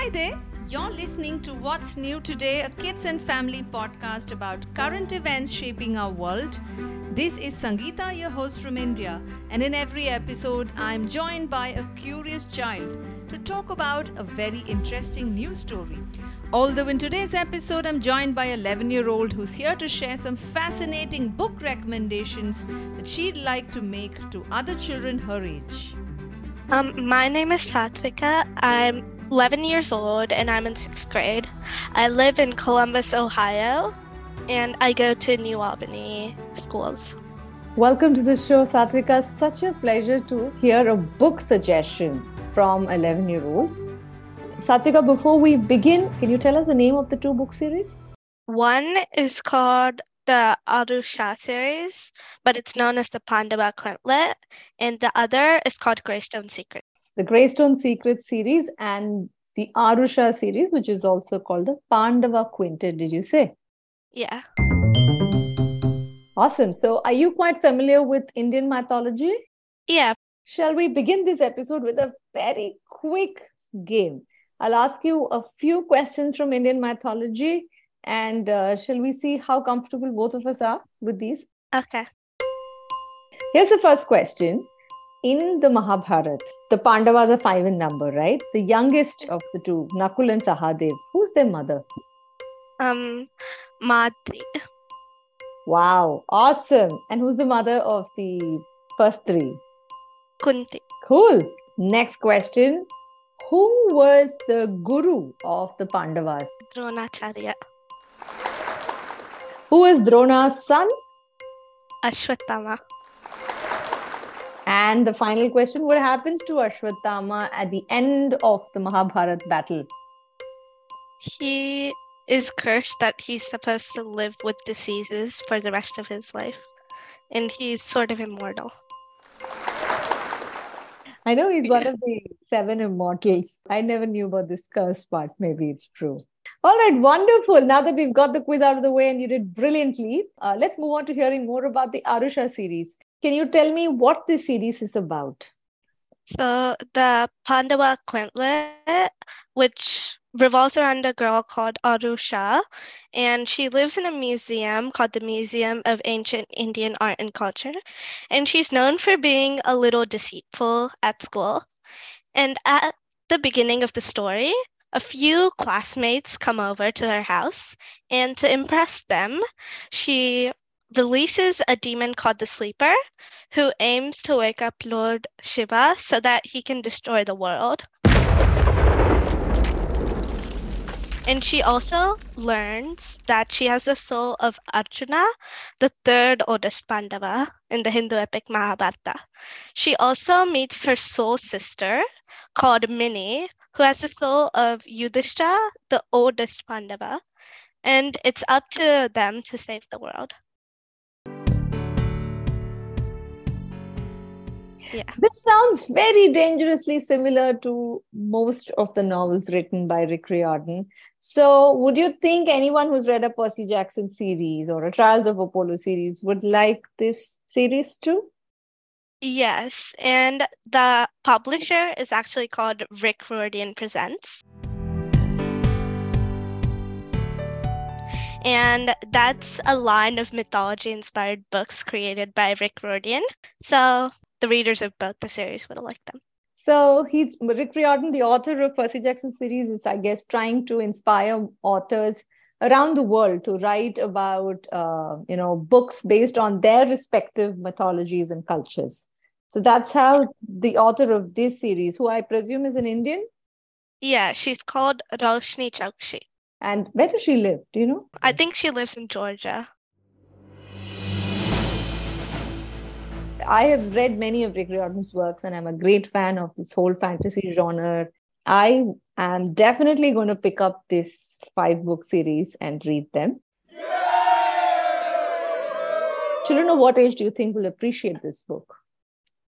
Hi there. You're listening to What's New Today, a kids and family podcast about current events shaping our world. This is Sangeeta, your host from India, and in every episode, I'm joined by a curious child to talk about a very interesting news story. Although in today's episode, I'm joined by 11 year old who's here to share some fascinating book recommendations that she'd like to make to other children her age. Um, my name is Satvika. I'm 11 years old and I'm in sixth grade. I live in Columbus, Ohio, and I go to New Albany schools. Welcome to the show, Satvika. Such a pleasure to hear a book suggestion from 11 year old. Satvika, before we begin, can you tell us the name of the two book series? One is called the Aru Shah series, but it's known as the Pandava Quintlet, and the other is called Greystone Secret the Greystone Secret series and the Aru Shah series, which is also called the Pandava Quintet, did you say? Yeah. Awesome. So, are you quite familiar with Indian mythology? Yeah. Shall we begin this episode with a very quick game? I'll ask you a few questions from Indian mythology, and uh, shall we see how comfortable both of us are with these? Okay. Here's the first question in the Mahabharata, the Pandavas are five in number, right? The youngest of the two, Nakul and Sahadev, who's their mother? Um, Madri. Wow, awesome. And who's the mother of the first three? Kunti. Cool. Next question. Who was the guru of the Pandavas? Dronacharya. Who is Drona's son? Ashwatthama. And the final question What happens to Ashwatthama at the end of the Mahabharat battle? He is cursed that he's supposed to live with diseases for the rest of his life. And he's sort of immortal. I know he's one of the seven immortals. I never knew about this curse part. Maybe it's true. All right, wonderful. Now that we've got the quiz out of the way and you did brilliantly, uh, let's move on to hearing more about the Aru Shah series. Can you tell me what this series is about? So, the Pandava Quintlet, which revolves around a girl called Aru Shah, and she lives in a museum called the Museum of Ancient Indian Art and Culture. And she's known for being a little deceitful at school. And at the beginning of the story, a few classmates come over to her house, and to impress them, she releases a demon called the Sleeper, who aims to wake up Lord Shiva so that he can destroy the world. And she also learns that she has the soul of Arjuna, the third oldest Pandava in the Hindu epic Mahabharata. She also meets her soul sister called Mini, who has the soul of Yudhishthira, the oldest Pandava. And it's up to them to save the world. Yeah. This sounds very dangerously similar to most of the novels written by Rick Riordan. So, would you think anyone who's read a Percy Jackson series or a Trials of Apollo series would like this series too? Yes, and the publisher is actually called Rick Riordan Presents. And that's a line of mythology inspired books created by Rick Riordan. So the readers of both the series would have liked them. So he's Rick Riordan, the author of Percy Jackson series, is I guess trying to inspire authors around the world to write about uh, you know books based on their respective mythologies and cultures. So that's how the author of this series, who I presume is an Indian. Yeah, she's called Roshani Chokshi. And where does she live? Do you know? I think she lives in Georgia. I have read many of Rick Riordan's works and I'm a great fan of this whole fantasy genre. I am definitely going to pick up this five book series and read them. Children of what age do you think will appreciate this book?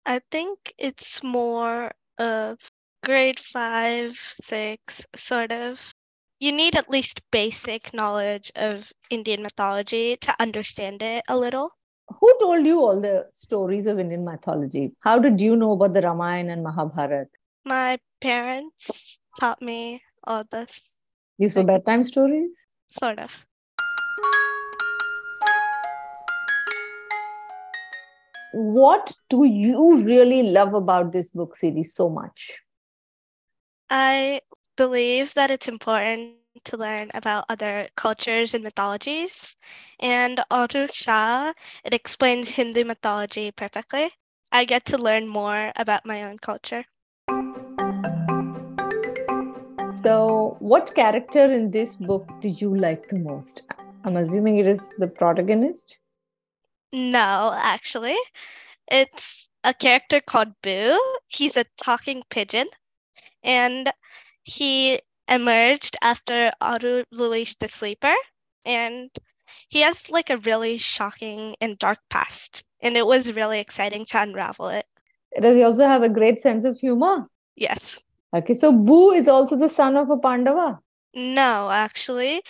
I think it's more of grade five, six, sort of. You need at least basic knowledge of Indian mythology to understand it a little who told you all the stories of Indian mythology? How did you know about the Ramayana and Mahabharata? My parents taught me all this. These were bedtime stories? Sort of. What do you really love about this book series so much? I believe that it's important to learn about other cultures and mythologies. And Aru Shah, it explains Hindu mythology perfectly. I get to learn more about my own culture. So, what character in this book did you like the most? I'm assuming it is the protagonist. No, actually, it's a character called Boo. He's a talking pigeon, and he emerged after Aru released the sleeper, and he has like a really shocking and dark past, and it was really exciting to unravel it. Does he also have a great sense of humor? Yes. Okay, so Boo is also the son of a Pandava. No, actually.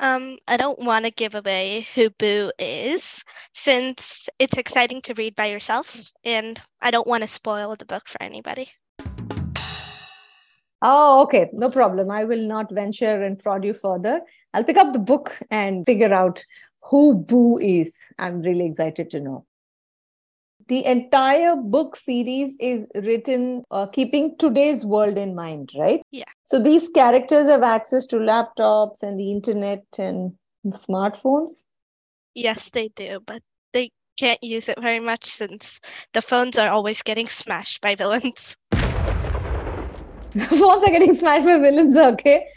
Um, I don't want to give away who Boo is since it's exciting to read by yourself, and I don't want to spoil the book for anybody. Oh, okay. No problem. I will not venture and prod you further. I'll pick up the book and figure out who Boo is. I'm really excited to know. The entire book series is written uh, keeping today's world in mind, right? Yeah. So these characters have access to laptops and the internet and smartphones? Yes, they do, but they can't use it very much since the phones are always getting smashed by villains. phones are getting smashed by villains, okay?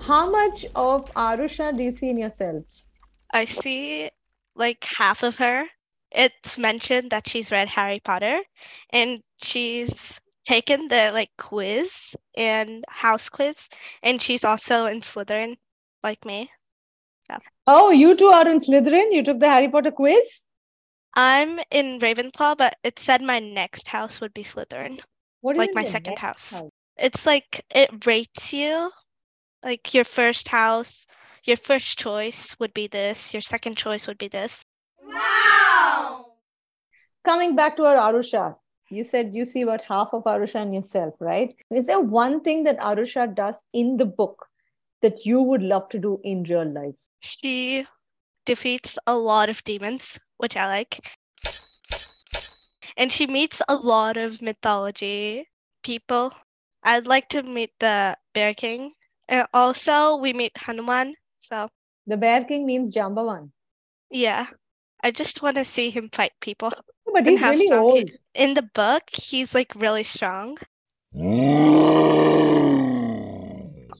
How much of Aru Shah do you see in yourself? I see like half of her. It's mentioned that she's read Harry Potter and she's taken the like quiz and house quiz and she's also in Slytherin like me. Oh, you two are in Slytherin? You took the Harry Potter quiz? I'm in Ravenclaw, but it said my next house would be Slytherin. What like my second next house. It's like it rates you. Like your first house, your first choice would be this, your second choice would be this. Wow. Coming back to our Aru Shah, you said you see about half of Aru Shah in yourself, right? Is there one thing that Aru Shah does in the book that you would love to do in real life? She defeats a lot of demons, which I like. And she meets a lot of mythology people. I'd like to meet the Bear King. And also, we meet Hanuman. So, The Bear King means Jambawan. yeah, I just want to see him fight people. But he's really strong he- old. In the book, he's like really strong.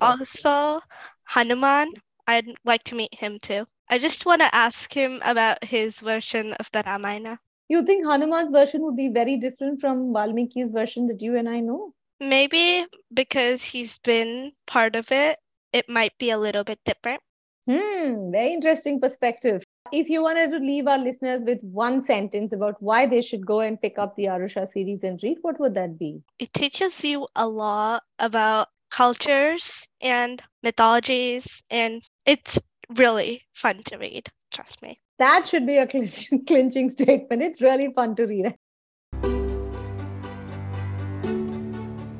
Also, Hanuman, I'd like to meet him too. I just want to ask him about his version of the Ramayana. You think Hanuman's version would be very different from Valmiki's version that you and I know? Maybe because he's been part of it, it might be a little bit different. Hmm, very interesting perspective. If you wanted to leave our listeners with one sentence about why they should go and pick up the Aru Shah series and read, what would that be? It teaches you a lot about cultures and mythologies, and it's really fun to read. Trust me. That should be a clinching statement. It's really fun to read.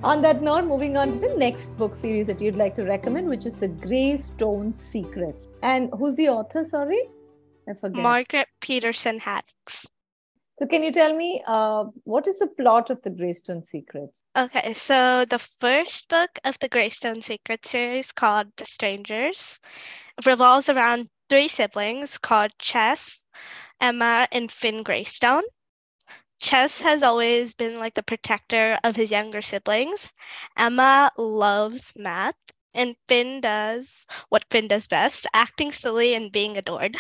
On that note, moving on to the next book series that you'd like to recommend, which is The Greystone Secrets. And who's the author? Sorry, I forget. Margaret Peterson Haddix. so, can you tell me uh, what is the plot of The Greystone Secrets? Okay, so the first book of the Greystone Secrets series, called The Strangers, revolves around three siblings called Chess, Emma, and Finn Greystone. Chess has always been like the protector of his younger siblings. Emma loves math, and Finn does what Finn does best acting silly and being adored.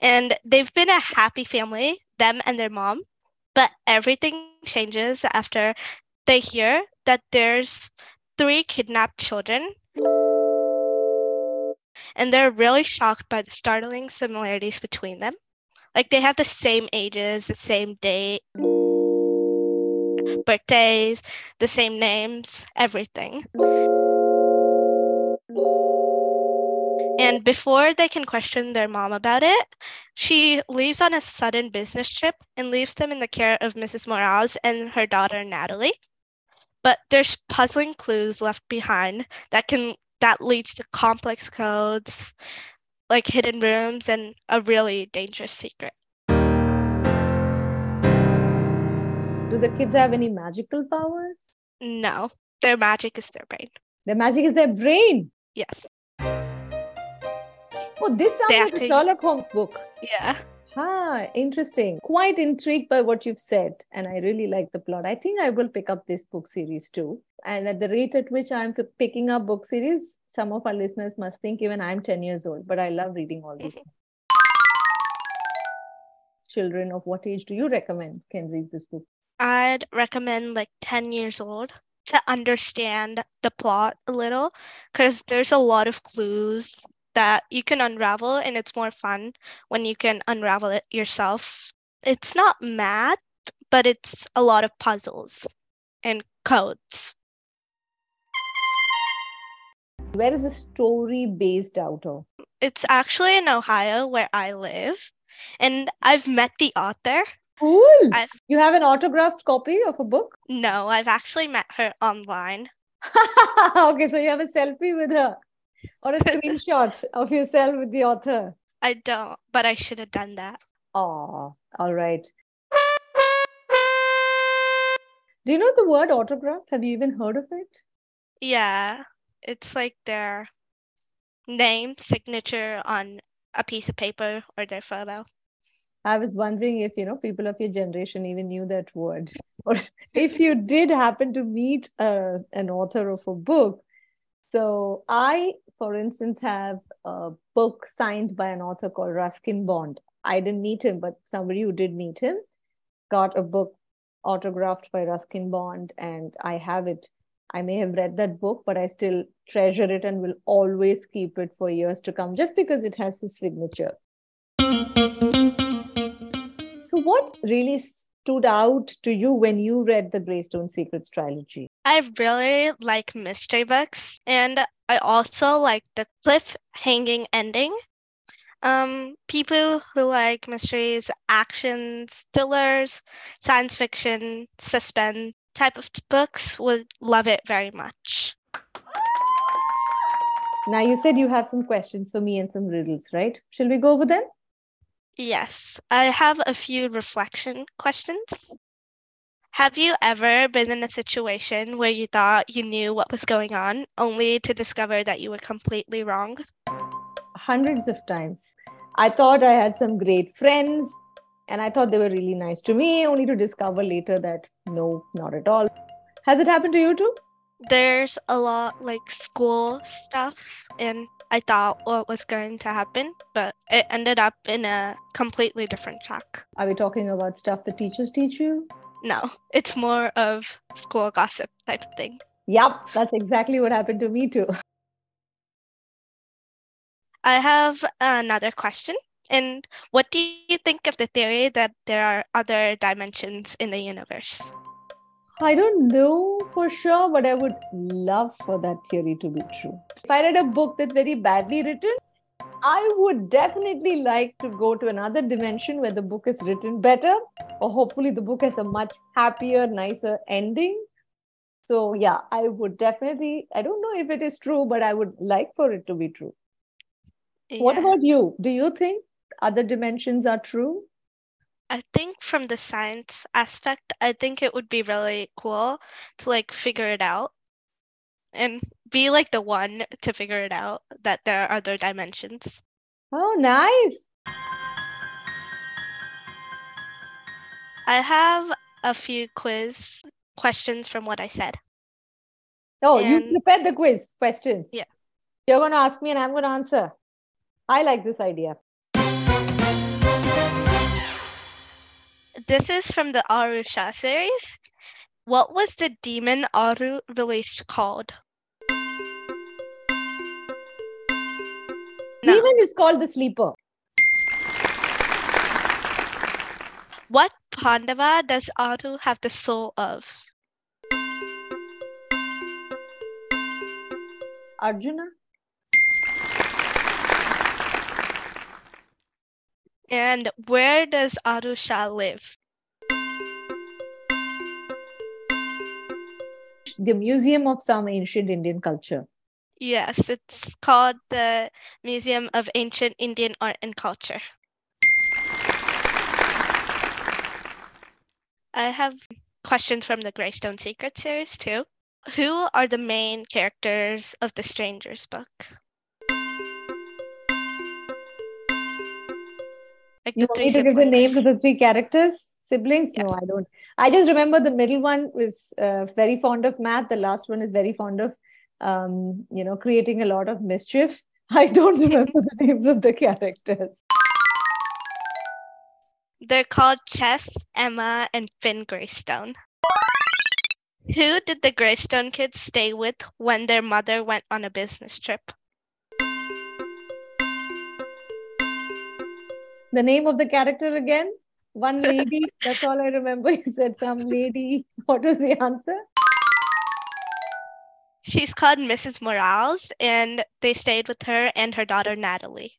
And they've been a happy family, them and their mom. But everything changes after they hear that there's three kidnapped children. And they're really shocked by the startling similarities between them. Like they have the same ages, the same date, birthdays, the same names, everything. And before they can question their mom about it, she leaves on a sudden business trip and leaves them in the care of Mrs. Morales and her daughter Natalie. But there's puzzling clues left behind that can that leads to complex codes, like hidden rooms and a really dangerous secret. Do the kids have any magical powers? No, their magic is their brain. Their magic is their brain. Yes. Oh, this sounds like a Sherlock Holmes book. Yeah. Ah, interesting. Quite intrigued by what you've said, and I really like the plot. I think I will pick up this book series too. And at the rate at which I'm picking up book series, some of our listeners must think even I'm 10 years old, but I love reading all these. Children of what age do you recommend can read this book? I'd recommend like 10 years old to understand the plot a little because there's a lot of clues that you can unravel, and it's more fun when you can unravel it yourself. It's not math, but it's a lot of puzzles and codes. Where is the story based out of? It's actually in Ohio where I live, and I've met the author. Cool. I've You have an autographed copy of a book? no, I've actually met her online. okay, so you have a selfie with her or a screenshot of yourself with the author. I don't, but I should have done that. Oh, all right. Do you know the word autograph? Have you even heard of it? Yeah, it's like their name, signature on a piece of paper or their photo. I was wondering if, you know, people of your generation even knew that word. Or if you did happen to meet uh, an author of a book. So I, for instance, have a book signed by an author called Ruskin Bond. I didn't meet him, but somebody who did meet him got a book autographed by Ruskin Bond, and I have it. I may have read that book, but I still treasure it and will always keep it for years to come just because it has his signature. So, what really stood out to you when you read the Greystone Secrets trilogy? I really like mystery books, and I also like the cliff-hanging ending. Um, people who like mysteries, actions, thrillers, science fiction, suspense type of books would love it very much. Now, you said you have some questions for me and some riddles, right? Shall we go over them? Yes, I have a few reflection questions. Have you ever been in a situation where you thought you knew what was going on, only to discover that you were completely wrong? Hundreds of times. I thought I had some great friends and I thought they were really nice to me, only to discover later that no, not at all. Has it happened to you too? There's a lot like school stuff, and I thought what was going to happen, but it ended up in a completely different track. Are we talking about stuff the teachers teach you? No, it's more of school gossip type of thing. Yep, that's exactly what happened to me too. I have another question. And what do you think of the theory that there are other dimensions in the universe? I don't know for sure, but I would love for that theory to be true. If I read a book that's very badly written, I would definitely like to go to another dimension where the book is written better, or hopefully the book has a much happier, nicer ending. So, yeah, I would definitely, I don't know if it is true, but I would like for it to be true. What about you? Do you think other dimensions are true? I think from the science aspect, I think it would be really cool to like figure it out and be like the one to figure it out that there are other dimensions. Oh, nice. I have a few quiz questions from what I said. Oh, you prepared the quiz questions. Yeah. You're going to ask me and I'm going to answer. I like this idea. This is from the Aru Shah series. What was the demon Aru released called? No. Demon is called the sleeper. What Pandava does Aru have the soul of? Arjuna. And where does Aru Shah live? The Museum of some ancient Indian culture. Yes, it's called the Museum of Ancient Indian Art and Culture. I have questions from the Greystone Secret series too. Who are the main characters of the Strangers book? Like you me to give the names of the three characters? Siblings? Yeah. No, I don't. I just remember the middle one was uh, very fond of math. The last one is very fond of, um, you know, creating a lot of mischief. I don't remember the names of the characters. They're called Chess, Emma, and Finn Greystone. Who did the Greystone kids stay with when their mother went on a business trip? The name of the character again? One lady. That's all I remember. You said some lady. What was the answer? She's called Mrs. Morales, and they stayed with her and her daughter Natalie.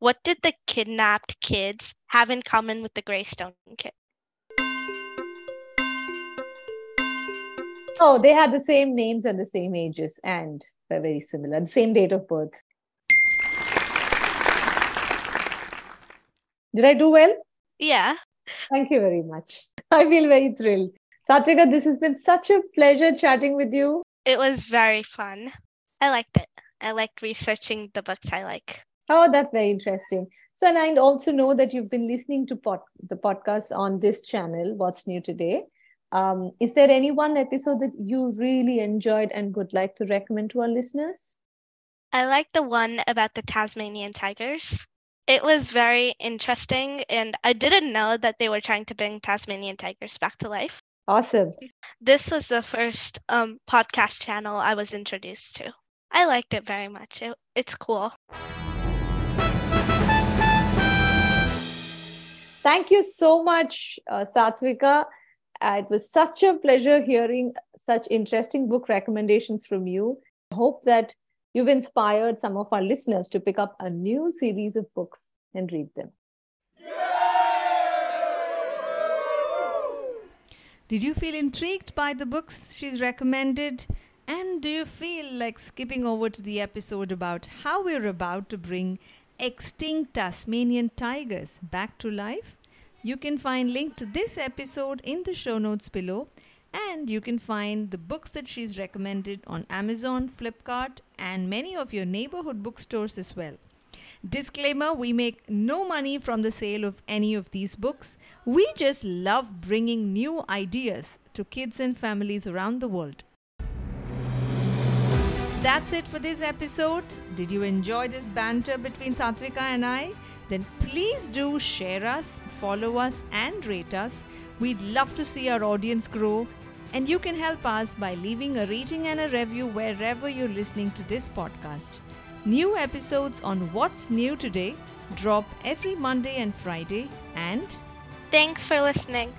What did the kidnapped kids have in common with the Greystone kids? Oh, they had the same names and the same ages, and they're very similar. The same date of birth. Did I do well? Yeah. Thank you very much. I feel very thrilled. Satvika, this has been such a pleasure chatting with you. It was very fun. I liked it. I liked researching the books I like. Oh, that's very interesting. So, and I also know that you've been listening to pod, the podcast on this channel, What's New Today. Um, is there any one episode that you really enjoyed and would like to recommend to our listeners? I like the one about the Tasmanian tigers. It was very interesting, and I didn't know that they were trying to bring Tasmanian tigers back to life. Awesome. This was the first um, podcast channel I was introduced to. I liked it very much. It, it's cool. Thank you so much, uh, Satvika. Uh, it was such a pleasure hearing such interesting book recommendations from you. I hope that you've inspired some of our listeners to pick up a new series of books and read them. Did you feel intrigued by the books she's recommended? And do you feel like skipping over to the episode about how we're about to bring extinct Tasmanian tigers back to life? You can find link to this episode in the show notes below and you can find the books that she's recommended on Amazon, Flipkart and many of your neighborhood bookstores as well. Disclaimer we make no money from the sale of any of these books. We just love bringing new ideas to kids and families around the world. That's it for this episode. Did you enjoy this banter between Satvika and I? Then please do share us follow us and rate us. We'd love to see our audience grow. And you can help us by leaving a rating and a review wherever you're listening to this podcast. New episodes on What's New Today drop every Monday and Friday. And thanks for listening.